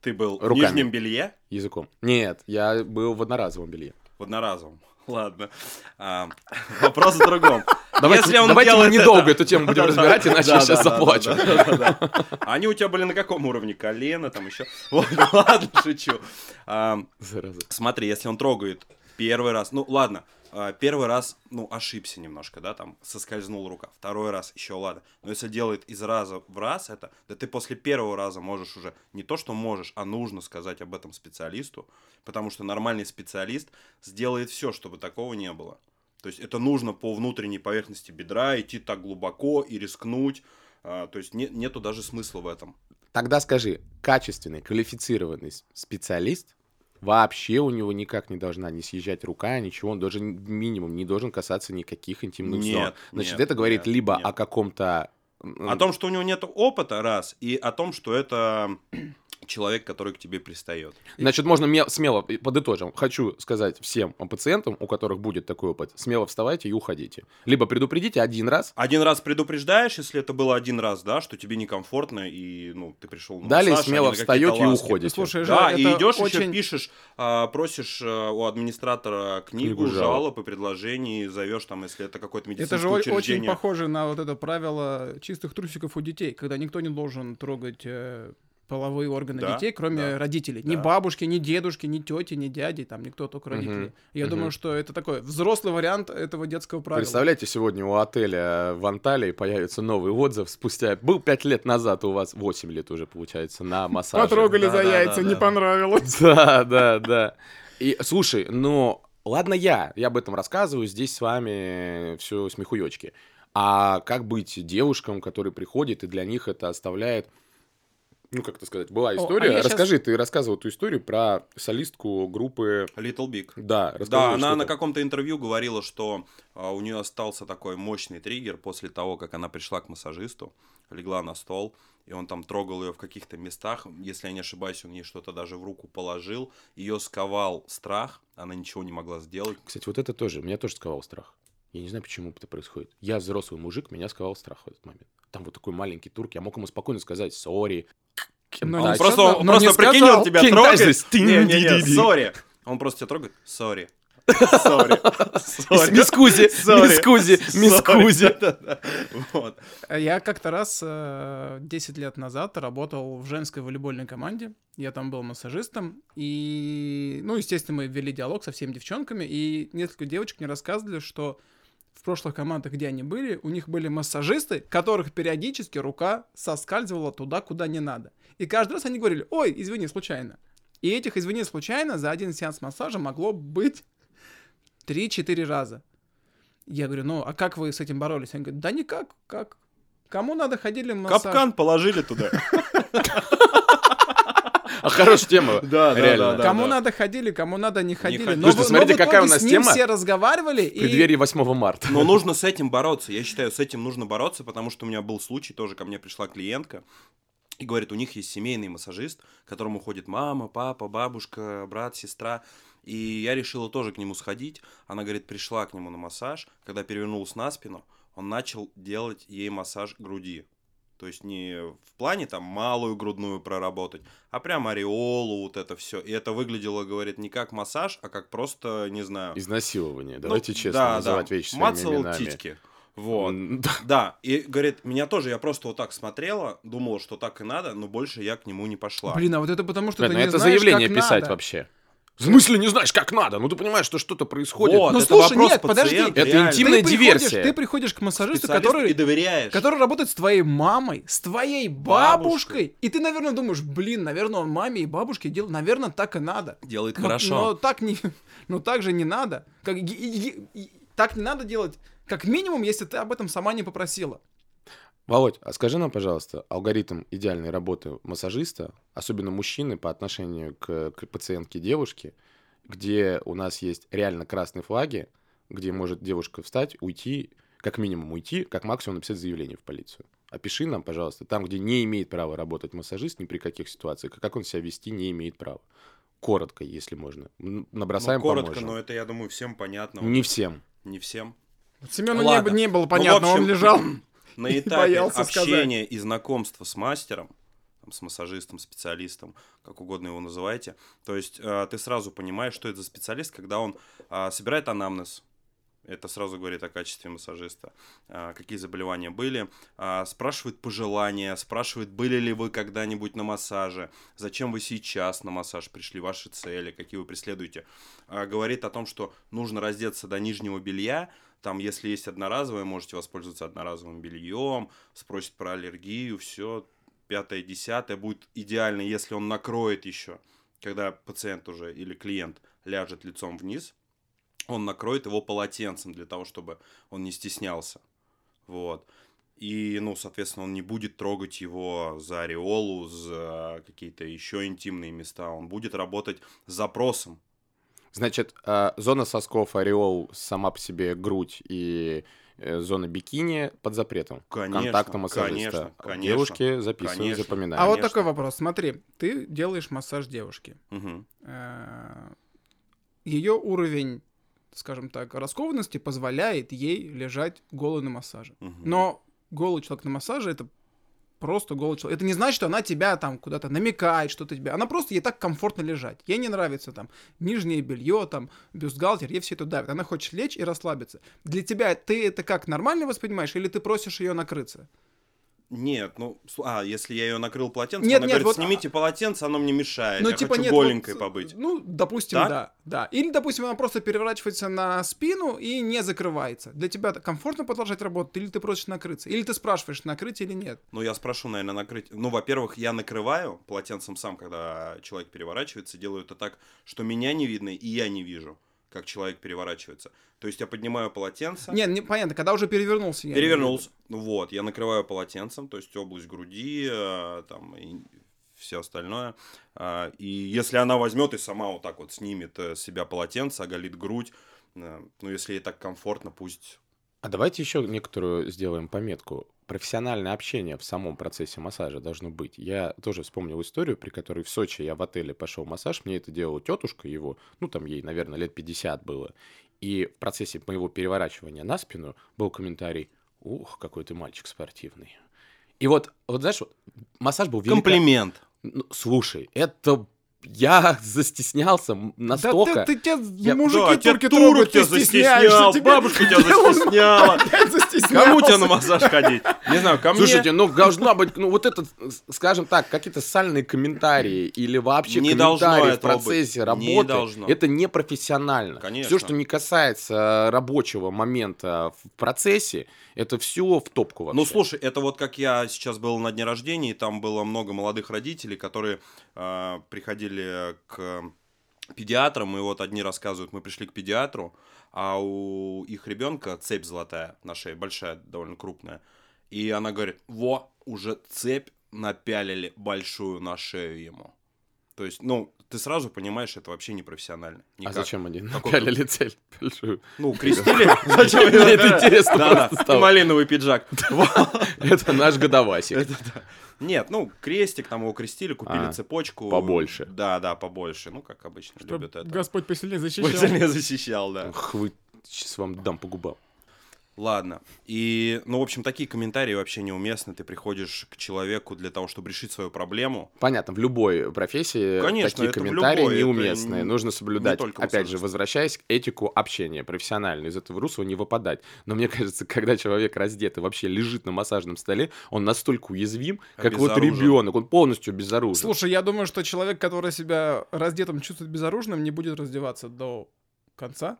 ты был в Руками. нижнем белье, Языком. Нет, я был в одноразовом белье. в одноразовом. Ладно. А, вопрос в другом. Давайте, Если он давайте мы недолго это- эту тему будем разбирать, иначе я сейчас заплачу. да. Они у тебя были на каком уровне? Колено там еще? Ладно, шучу. А. Смотри, если он трогает первый раз, ну ладно, а, первый раз, ну, ошибся немножко, да, там, соскользнул рука, второй раз еще ладно, но если делает из раза в раз это, да ты после первого раза можешь уже, не то что можешь, а нужно сказать об этом специалисту, потому что нормальный специалист сделает все, чтобы такого не было. То есть это нужно по внутренней поверхности бедра идти так глубоко и рискнуть, а, то есть не- нету даже смысла в этом. Тогда скажи, качественный, квалифицированный специалист, вообще у него никак не должна не съезжать рука, ничего, он даже н- минимум не должен касаться никаких интимных зон. Нет, Значит, нет, это говорит нет, либо нет. о каком-то... О том, что у него нет опыта, раз, и о том, что это человек, который к тебе пристает. Значит, можно ме- смело, подытожим, хочу сказать всем пациентам, у которых будет такой опыт, смело вставайте и уходите. Либо предупредите один раз, Один раз предупреждаешь, если это было один раз, да, что тебе некомфортно, и, ну, ты пришел на далее массаж, а смело встаете и уходите. Слушай, Да, и идешь еще очень... пишешь, а, просишь а, у администратора книгу, Книгу жалоб. и предложений, зовешь там, если это какое-то медицинское Это же о- очень учреждение. похоже на вот это правило чистых трусиков у детей, когда никто не должен трогать э, половые органы Да, детей, кроме да, родителей. Ни да. бабушки, ни дедушки, ни тети, ни дяди, там никто, только родители. Я мгм. думаю, что это такой взрослый вариант этого детского правила. Представляете, сегодня у отеля в Анталии появится новый отзыв спустя... Был 5 лет назад, у вас 8 лет уже, получается, на массаже. Потрогали за яйца, не понравилось. [LAUGHS] Да, да, да. И слушай, ну, ладно я, я об этом рассказываю, здесь с вами все смехуёчки. А как быть девушкам, которые приходят, и для них это оставляет... Ну, как это сказать, была а история. я щас- Расскажи, ты рассказывал эту историю про солистку группы... Little Big. Да, Да, она на каком-то интервью говорила, что а, у нее остался такой мощный триггер после того, как она пришла к массажисту, легла на стол, и он там трогал ее в каких-то местах. Если я не ошибаюсь, он ей что-то даже в руку положил. Ее сковал страх, она ничего не могла сделать. Кстати, вот это тоже, меня тоже сковал страх. Я не знаю, почему это происходит. Я взрослый мужик, меня сковал страх в этот момент. Там вот такой маленький турк, я мог ему спокойно сказать «сори». Но не Он touch. просто, сказал, он но просто он тебя трогает. Не-не-не, sorry. Он просто тебя трогает. Sorry. [LAUGHS] Sorry. Mi scusi, Sorry. mi scusi, mi scusi. [LAUGHS] Я как-то раз э, 10 лет назад работал в женской волейбольной команде. Я там был массажистом. И, ну, естественно, мы вели диалог со всеми девчонками. И несколько девочек мне рассказывали, что в прошлых командах, где они были, у них были массажисты, которых периодически рука соскальзывала туда, куда не надо. И каждый раз они говорили, ой, извини, случайно. И этих «извини, случайно» за один сеанс массажа могло быть 3-4 раза. Я говорю, ну, а как вы с этим боролись? Они говорят, да никак, как? Кому надо ходили массаж? Капкан положили туда. [LAUGHS] А хорошая тема. [LAUGHS] Да, реально. Кому надо ходили, кому надо не ходили. Но, смотрите, какая у нас тема. все разговаривали. В и... преддверии 8 марта. Но нужно с этим бороться. Я считаю, с этим нужно бороться, потому что у меня был случай, тоже ко мне пришла клиентка, и говорит, у них есть семейный массажист, к которому ходит мама, папа, бабушка, брат, сестра. И я решила тоже к нему сходить. Она, говорит, пришла к нему на массаж. Когда перевернулась на спину, он начал делать ей массаж груди. То есть не в плане там малую грудную проработать, а прям ореолу, вот это все. И это выглядело, говорит, не как массаж, а как просто, не знаю... Изнасилование. ну, Давайте честно да, называть да, вещи своими мацал именами. титьки. Вот. Да. Да, и говорит, меня тоже, я просто вот так смотрела, думала, что так и надо, но больше я к нему не пошла. Блин, а вот это потому, что Блин, ты ну не это знаешь, заявление как писать надо. вообще. В смысле не знаешь, как надо? Ну ты понимаешь, что что-то происходит. Вот, Ну это слушай, вопрос нет, подожди. Это реально. интимная ты приходишь, диверсия. ты приходишь к массажисту, который, и доверяешь. который работает с твоей мамой, с твоей бабушкой. И ты, наверное, думаешь, блин, наверное, он маме и бабушке делает, наверное, так и надо. Делает Но- хорошо. Но, так не, [LAUGHS] но так же не надо. Как, и- и- и- так не надо делать, как минимум, если ты об этом сама не попросила. Володь, а скажи нам, пожалуйста, алгоритм идеальной работы массажиста, особенно мужчины по отношению к, к пациентке девушки, где у нас есть реально красные флаги, где может девушка встать, уйти, как минимум уйти, как максимум написать заявление в полицию. Опиши нам, пожалуйста, там, где не имеет права работать массажист, ни при каких ситуациях, как он себя вести не имеет права. Коротко, если можно. М, Ну, Набросаем, коротко, поможем. но это, я думаю, всем понятно. Не всем. Не всем. Семену не, не было Ну, понятно, он общем, лежал. На этапе сказать. общения и знакомства с мастером, там, с массажистом, специалистом, как угодно его называйте, то есть э, ты сразу понимаешь, что это за специалист, когда он а, собирает анамнез, это сразу говорит о качестве массажиста, а, какие заболевания были, а, спрашивает пожелания, спрашивает, были ли вы когда-нибудь на массаже, зачем вы сейчас на массаж пришли, ваши цели, какие вы преследуете, А, говорит о том, что нужно раздеться до нижнего белья, там, если есть одноразовое, можете воспользоваться одноразовым бельем, спросит про аллергию, все, пятое, десятое, будет идеально, если он накроет еще, когда пациент уже или клиент ляжет лицом вниз, он накроет его полотенцем для того, чтобы он не стеснялся. Вот. И, ну, соответственно, он не будет трогать его за ореолу, за какие-то еще интимные места. Он будет работать с запросом. Значит, э, зона сосков, ореол, сама по себе грудь и э, зона бикини под запретом. Конечно, Контакта массажиста. конечно, конечно, Девушки записываем, конечно. запоминаем. А вот такой вопрос. Смотри, ты делаешь массаж девушке. Мгм. Ее уровень, скажем так, раскованности позволяет ей лежать голой на массаже. Мгм. Но голый человек на массаже это просто голый человек. Это не значит, что она тебя там куда-то намекает, что-то тебе. Она просто ей так комфортно лежать. Ей не нравится там нижнее белье, там бюстгальтер, ей все это давит. Она хочет лечь и расслабиться. Для тебя ты это как нормально воспринимаешь, или ты просишь ее накрыться? Нет, ну, а, если я ее накрыл полотенцем, Нет, она нет, говорит, вот, снимите полотенце, оно мне мешает, Ну, я типа, хочу нет, голенькой вот, побыть. Ну, допустим, Так? да, да. Или, допустим, она просто переворачивается на спину и не закрывается. Для тебя комфортно продолжать работать, или ты просишь накрыться? Или ты спрашиваешь, накрыть или нет? Ну, я спрошу, наверное, накрыть. Ну, во-первых, я накрываю полотенцем сам, когда человек переворачивается, делаю это так, что меня не видно, и я не вижу, как человек переворачивается. То есть я поднимаю полотенце, Нет, не, понятно, когда уже перевернулся. я перевернулся, ну вот, я накрываю полотенцем, то есть область груди, э, там, и все остальное. А, И если она возьмет и сама вот так вот снимет э, с себя полотенце, оголит грудь, э, ну, если ей так комфортно, пусть А давайте еще некоторую сделаем пометку. Профессиональное общение в самом процессе массажа должно быть. Я тоже вспомнил историю, при которой в Сочи я в отеле пошел массаж, мне это делала тетушка его, ну там ей, наверное, лет 50 было. И в процессе моего переворачивания на спину был комментарий, ух, какой ты мальчик спортивный. И вот, вот знаешь, вот, массаж был велико... комплимент. Ну, слушай, это я [LAUGHS] застеснялся настолько. Да ты, ты тебя Я- мужики да, тебя турки турок тебя ты застеснял, тебе- бабушка тебя [LAUGHS] застесняла. [LAUGHS] Кому тебе на массаж ходить? Не знаю, ко мне. Слушайте, ну должна быть, ну вот этот, с- скажем так, какие-то сальные комментарии или вообще Не комментарии в этого быть. процессе Не работы, должно. это непрофессионально. Конечно. Все, что не касается рабочего момента в процессе, это все в топку вообще. Ну, слушай, это вот как я сейчас был на дне рождения, и там было много молодых родителей, которые э, приходили к педиатрам, и вот одни рассказывают, мы пришли к педиатру, а у их ребенка цепь золотая на шее, большая, довольно крупная. И она говорит, во, уже цепь напялили большую на шею ему. То есть, ну, ты сразу понимаешь, это вообще не профессионально. А Никак. зачем они напялили цель большую? Ну, крестили. [LAUGHS] Зачем Мне это интересно Да, да. малиновый пиджак. [LAUGHS] Это наш годовасик. Нет, ну, крестик, там его крестили, купили А, цепочку. побольше. Да, да, побольше. Ну, как обычно, любят это. Господь посильнее защищал. Не защищал, да. Вы, сейчас вам дам по губам. Ладно. И, ну, в общем, такие комментарии вообще неуместны. Ты приходишь к человеку для того, чтобы решить свою проблему. Понятно, в любой профессии Конечно, такие комментарии любой, неуместные. не- Нужно соблюдать, только опять же, возвращаясь к этику общения профессионально. Из этого русла не выпадать. Но мне [LAUGHS] кажется, когда человек раздет и вообще лежит на массажном столе, он настолько уязвим, как вот ребенок. Он полностью безоружен. Слушай, я думаю, что человек, который себя раздетым чувствует безоружным, не будет раздеваться до конца.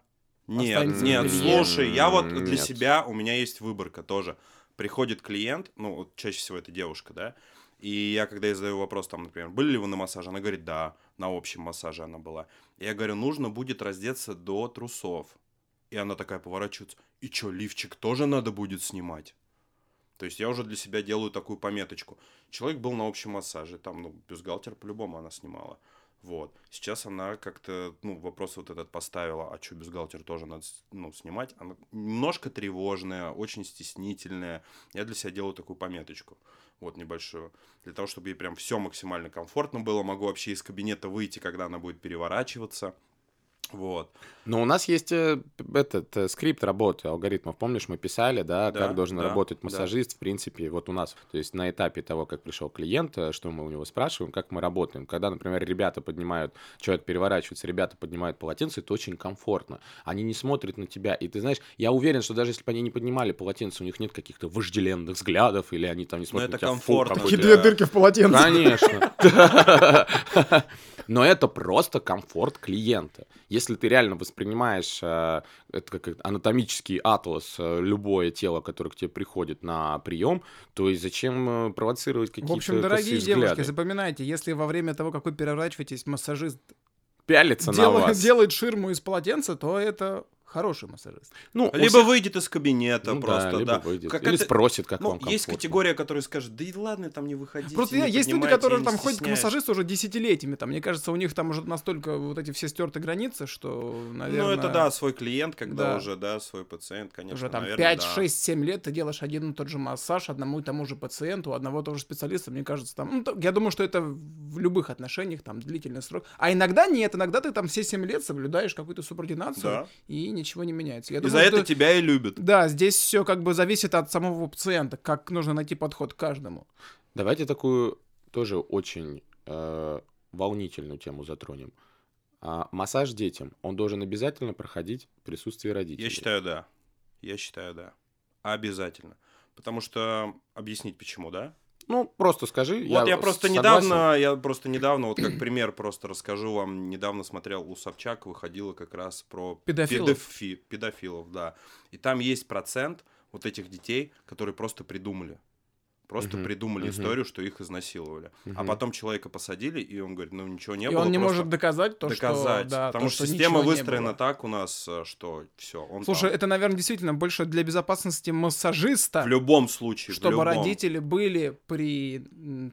Нет, нет, слушай, я вот для Нет. себя, у меня есть выборка тоже. Приходит клиент, ну, вот чаще всего это девушка, да, и я, когда я задаю вопрос, там, например, были ли вы на массаже, она говорит, да, на общем массаже она была. Я говорю, нужно будет раздеться до трусов. И она такая поворачивается, и что, лифчик тоже надо будет снимать? То есть я уже для себя делаю такую пометочку. Человек был на общем массаже, там, ну, бюстгальтер по-любому она снимала. Вот. Сейчас она как-то, ну, вопрос вот этот поставила, а что, бюстгальтер тоже надо, ну, снимать? Она немножко тревожная, очень стеснительная. Я для себя делаю такую пометочку, вот, небольшую. Для того, чтобы ей прям все максимально комфортно было. Могу вообще из кабинета выйти, когда она будет переворачиваться. Вот. Но у нас есть э, этот э, скрипт работы алгоритмов. Помнишь, мы писали, да, Да, как должен да, работать да. массажист, в принципе, вот у нас. То есть на этапе того, как пришел клиент, э, что мы у него спрашиваем, как мы работаем. Когда, например, ребята поднимают, человек переворачивается, ребята поднимают полотенце, это очень комфортно. Они не смотрят на тебя. И ты знаешь, я уверен, что даже если бы они не поднимали полотенце, у них нет каких-то вожделенных взглядов, или они там не смотрят это на тебя. «Фу, комфортно. ты для- две дырки в полотенце. Конечно. [LAUGHS] [LAUGHS] Но это просто комфорт клиента. Если ты реально воспринимаешь э, это как анатомический атлас э, любое тело, которое к тебе приходит на прием, то и зачем э, провоцировать какие-то В общем, дорогие девушки, взгляды? запоминайте, если во время того, как вы переворачиваетесь, массажист Пялится на дел- вас. делает ширму из полотенца, то это хороший массажист. Ну, Либо всех- выйдет из кабинета Ну просто, да, либо да. выйдет. Как Или это- спросит, как ну, вам есть комфортно. категория, которая скажет, да и ладно, там не выходите. Просто не есть люди, которые там не ходят к стесняюсь». массажисту уже десятилетиями. Там, мне кажется, у них там уже настолько вот эти все стерты границы, что, наверное... Ну, это да, свой клиент, когда Да. уже, да, свой пациент, конечно, Уже там наверное, 5, да. 6, 7 лет ты делаешь один и тот же массаж одному и тому же пациенту, одного и того же специалиста, мне кажется, там... ну, я думаю, что это в любых отношениях, там, длительный срок. А иногда нет, иногда ты там все 7 лет соблюдаешь какую-то субординацию, Да. и ничего не меняется. Я И за думаю, это что- тебя и любят. Да, здесь все как бы зависит от самого пациента, как нужно найти подход к каждому. Давайте такую тоже очень э, волнительную тему затронем. А, массаж детям, он должен обязательно проходить в присутствии родителей. Я считаю, да. Я считаю, да. Обязательно. Потому что объяснить почему, да? Ну, просто скажи. Вот я, просто согласен. недавно, я просто недавно, вот как [CLEARS THROAT] пример просто расскажу вам, недавно смотрел у Собчак, выходило как раз про Педофилов. педофи- педофилов, да. И там есть процент вот этих детей, которые просто придумали. Просто Мгм, придумали мгм. историю, что их изнасиловали. А Мгм. потом человека посадили, и он говорит, ну ничего не и было. он не может доказать то, доказать. что... Да, потому то, что, что система выстроена так у нас, э, что все. Он Слушай, там. это, наверное, действительно больше для безопасности массажиста. в любом случае. чтобы любом. родители были при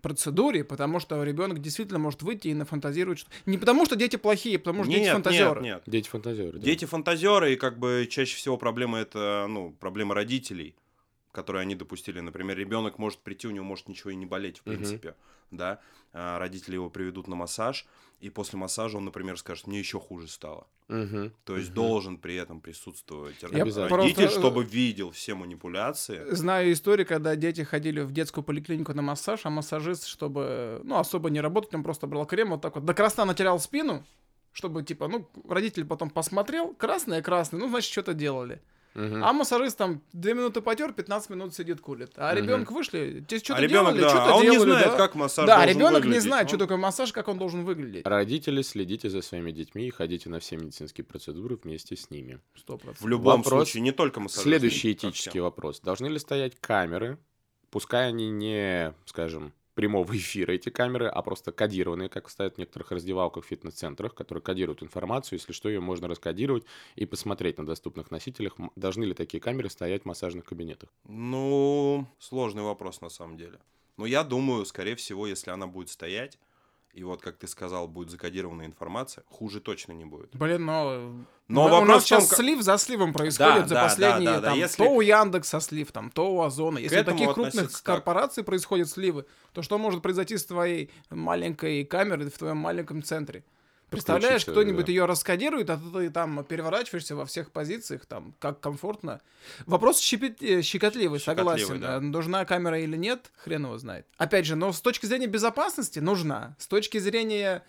процедуре, потому что ребенок действительно может выйти и нафантазировать. что- Не потому что дети плохие, потому что дети Нет, фантазеры. нет, нет. Дети фантазеры. да. Дети фантазеры, и как бы чаще всего проблема это, ну, проблема родителей, которые они допустили. Например, ребенок может прийти, у него может ничего и не болеть, в принципе, да. А родители его приведут на массаж, и после массажа он, например, скажет, мне еще хуже стало. Мгм, То есть мгм. должен при этом присутствовать родитель, просто- чтобы видел все манипуляции. Знаю историю, когда дети ходили в детскую поликлинику на массаж, а массажист, чтобы, ну, особо не работать, он просто брал крем, вот так вот, до красна натирал спину, чтобы, типа, ну, родитель потом посмотрел, красное, красное, ну, значит, что-то делали. Мгм. А массажист там 2 минуты потер, 15 минут сидит, курит. А Мгм. ребенок вышли, те что-то а ребенок, делали, да, что-то а он не делали, знает, да. как массаж Да, должен ребенок не выглядеть. знает, Он- что такое массаж, как он должен выглядеть. Родители, следите за своими детьми и ходите на все медицинские процедуры вместе с ними. Сто процентов. В любом Вопрос- случае, не только массаж. Следующий этический вопрос. Должны ли стоять камеры, пускай они не, скажем, прямого эфира эти камеры, а просто кодированные, как стоят в некоторых раздевалках в фитнес-центрах, которые кодируют информацию, если что, ее можно раскодировать и посмотреть на доступных носителях, должны ли такие камеры стоять в массажных кабинетах. Ну, сложный вопрос на самом деле. Но я думаю, скорее всего, если она будет стоять, и вот, как ты сказал, будет закодированная информация, хуже точно не будет. Блин, но... Но у вопрос нас том, сейчас как- слив за сливом происходит Да, за да, последние, да, да, да. там, Если- то у Яндекса слив, там, то у Озона. Если у таких крупных так. корпораций происходят сливы, то что может произойти с твоей маленькой камерой в твоем маленьком центре? Представляешь, кто-нибудь да. ее раскодирует, а ты там переворачиваешься во всех позициях, там, как комфортно. Вопрос щепет- э, щекотливый, согласен. Щекотливый, да. Э, Нужна камера или нет, хрен его знает. Опять же, но с точки зрения безопасности нужна. С точки зрения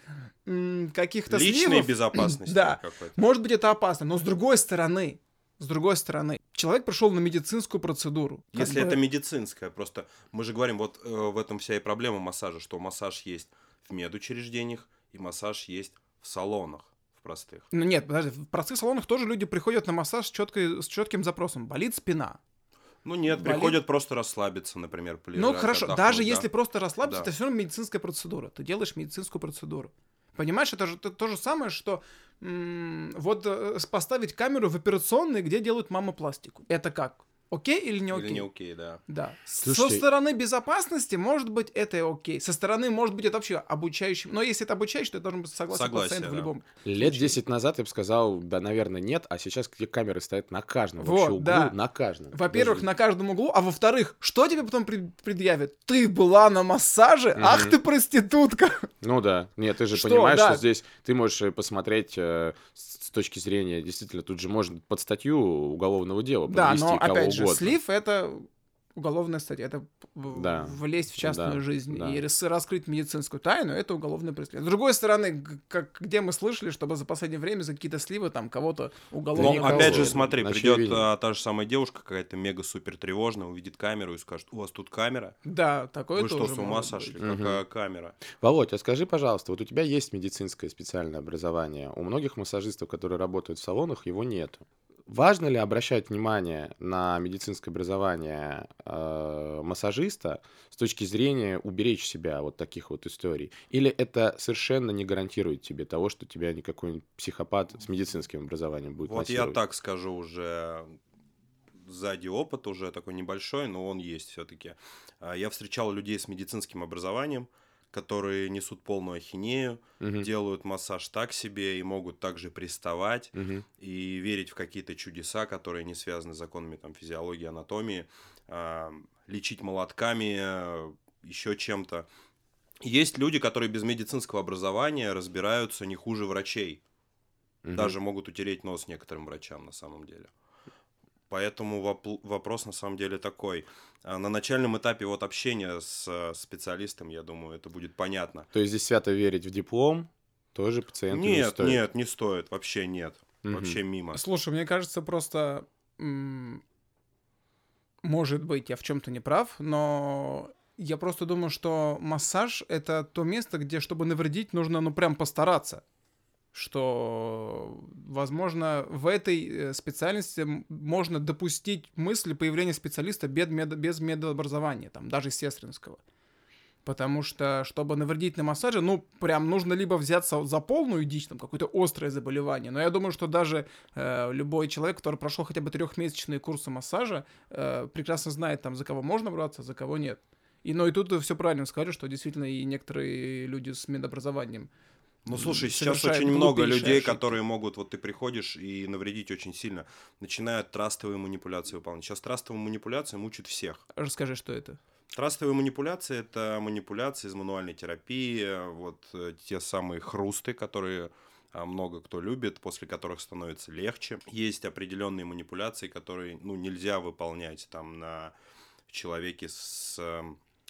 каких-то Личной сливов, [CLEARS THROAT] безопасности Да. может быть, это опасно, но с другой стороны, с другой стороны, человек пришел на медицинскую процедуру. Если бы- это медицинское, просто мы же говорим, вот э, в этом вся и проблема массажа, что массаж есть в медучреждениях, и массаж есть в салонах, в простых. Ну нет, подожди, в простых салонах тоже люди приходят на массаж с, четкой, с четким запросом. Болит спина. Ну нет, Болит? приходят просто расслабиться, например, полежать, ну хорошо, даже да. если просто расслабиться, Да. это все равно медицинская процедура. Ты делаешь медицинскую процедуру. Понимаешь, это же то, то же самое, что м, вот э, поставить камеру в операционной, где делают мамопластику. Это как? Окей или не окей? Или не окей, да. Да. Со Слушайте- стороны безопасности, может быть, это и окей. Со стороны, может быть, это вообще обучающим. Но если это обучающий, то это должен быть согласен Согласие, пациента в да. любом. Лет 10 назад я бы сказал, да, наверное, нет, а сейчас где камеры стоят на каждом Вот, вообще углу, да. на каждом. Во-первых, Даже- на каждом углу, а во-вторых, что тебе потом пред- предъявят? Ты была на массаже? Ах Мгм. ты проститутка! [LAUGHS] Ну да. Нет, ты же Что, понимаешь, да. что здесь ты можешь э, посмотреть э, с с точки зрения, действительно, тут же можно под статью уголовного дела Да, подвести но кого опять же, угодно. слив это уголовная статья, это Да. влезть в частную Да, жизнь да. и рас- раскрыть медицинскую тайну, это уголовное преследование. С другой стороны, как, где мы слышали, чтобы за последнее время за какие-то сливы там кого-то уголовно... Но никого. опять же, смотри, придет а, та же самая девушка, какая-то мега-супер тревожная, увидит камеру и скажет, у вас тут камера? Да, такое Вы что, тоже с ума сошли? быть. Какая камера? Володь, а скажи, пожалуйста, вот у тебя есть медицинское специальное образование. У многих массажистов, которые работают в салонах, его нету. Важно ли обращать внимание на медицинское образование э, массажиста с точки зрения уберечь себя от таких вот историй? Или это совершенно не гарантирует тебе того, что тебя никакой психопат с медицинским образованием будет Вот я массировать? так скажу уже сзади опыт уже такой небольшой, но он есть все-таки. Я встречал людей с медицинским образованием, которые несут полную ахинею, Мгм, делают массаж так себе и могут также приставать мгм. и верить в какие-то чудеса, которые не связаны с законами там, физиологии, анатомии, а, лечить молотками, еще чем-то. Есть люди, которые без медицинского образования разбираются не хуже врачей. Мгм. Даже могут утереть нос некоторым врачам на самом деле. Поэтому вопл- вопрос на самом деле такой. А На начальном этапе вот общения с э, специалистом, я думаю, это будет понятно. То есть здесь свято верить в диплом тоже пациенту не Нет, стоит? нет, не стоит, вообще нет, Мгм. вообще мимо. Слушай, мне кажется, просто... Может быть, я в чем-то не прав, но я просто думаю, что массаж — это то место, где, чтобы навредить, нужно, ну, прям постараться. Что, возможно, в этой э, специальности можно допустить мысли появления специалиста без, медо- без медобразования, там, даже сестринского. Потому что, чтобы навредить на массаже, ну, прям нужно либо взяться за полную дичь, там, какое-то острое заболевание. Но я думаю, что даже э, любой человек, который прошел хотя бы трехмесячные курсы массажа, э, прекрасно знает, там, за кого можно браться, за кого нет. И, ну, и тут все правильно сказали, что действительно и некоторые люди с медобразованием Ну, слушай, сейчас очень много людей, ошибки. которые могут, вот ты приходишь и навредить очень сильно, начинают трастовые манипуляции выполнять. Сейчас трастовым манипуляциям учат всех. Расскажи, что это. Трастовые манипуляции – это манипуляции из мануальной терапии, вот э, те самые хрусты, которые а, много кто любит, после которых становится легче. Есть определенные манипуляции, которые ну, нельзя выполнять там на человеке с э,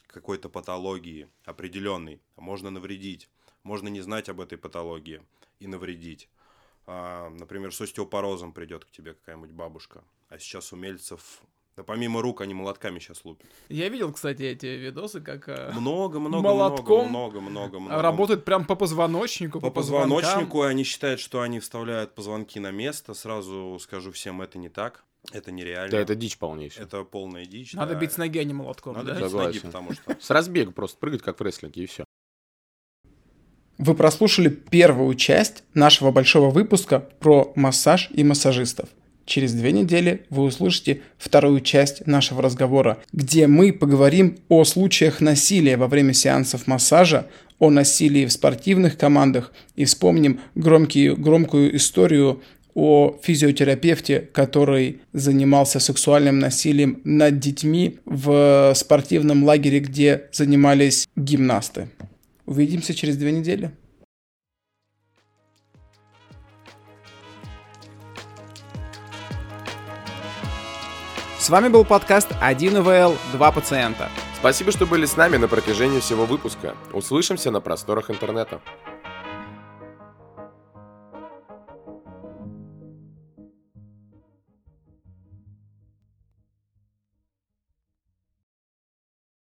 какой-то патологией определенной. Можно навредить, можно не знать об этой патологии и навредить. А, например, с остеопорозом придет к тебе какая-нибудь бабушка, а сейчас умельцев да помимо рук они молотками сейчас лупят. Я видел, кстати, эти видосы, как э, Много, много, Молотком много, много, много, много. работают прям по позвоночнику, по позвонкам. позвоночнику, и они считают, что они вставляют позвонки на место. Сразу скажу всем, это не так. Это нереально. Да, это дичь полнейшая. Это полная дичь. Надо да. бить с ноги, а не молотком, Надо да? бить с ноги, потому что... С разбега просто прыгать, как в рестлинге, и все. Вы прослушали первую часть нашего большого выпуска про массаж и массажистов. Через две недели вы услышите вторую часть нашего разговора, где мы поговорим о случаях насилия во время сеансов массажа, о насилии в спортивных командах и вспомним громкий, громкую историю о физиотерапевте, который занимался сексуальным насилием над детьми в спортивном лагере, где занимались гимнасты. Увидимся через две недели. С вами был подкаст 1 ВЛ 2 пациента. Спасибо, что были с нами на протяжении всего выпуска. Услышимся на просторах интернета.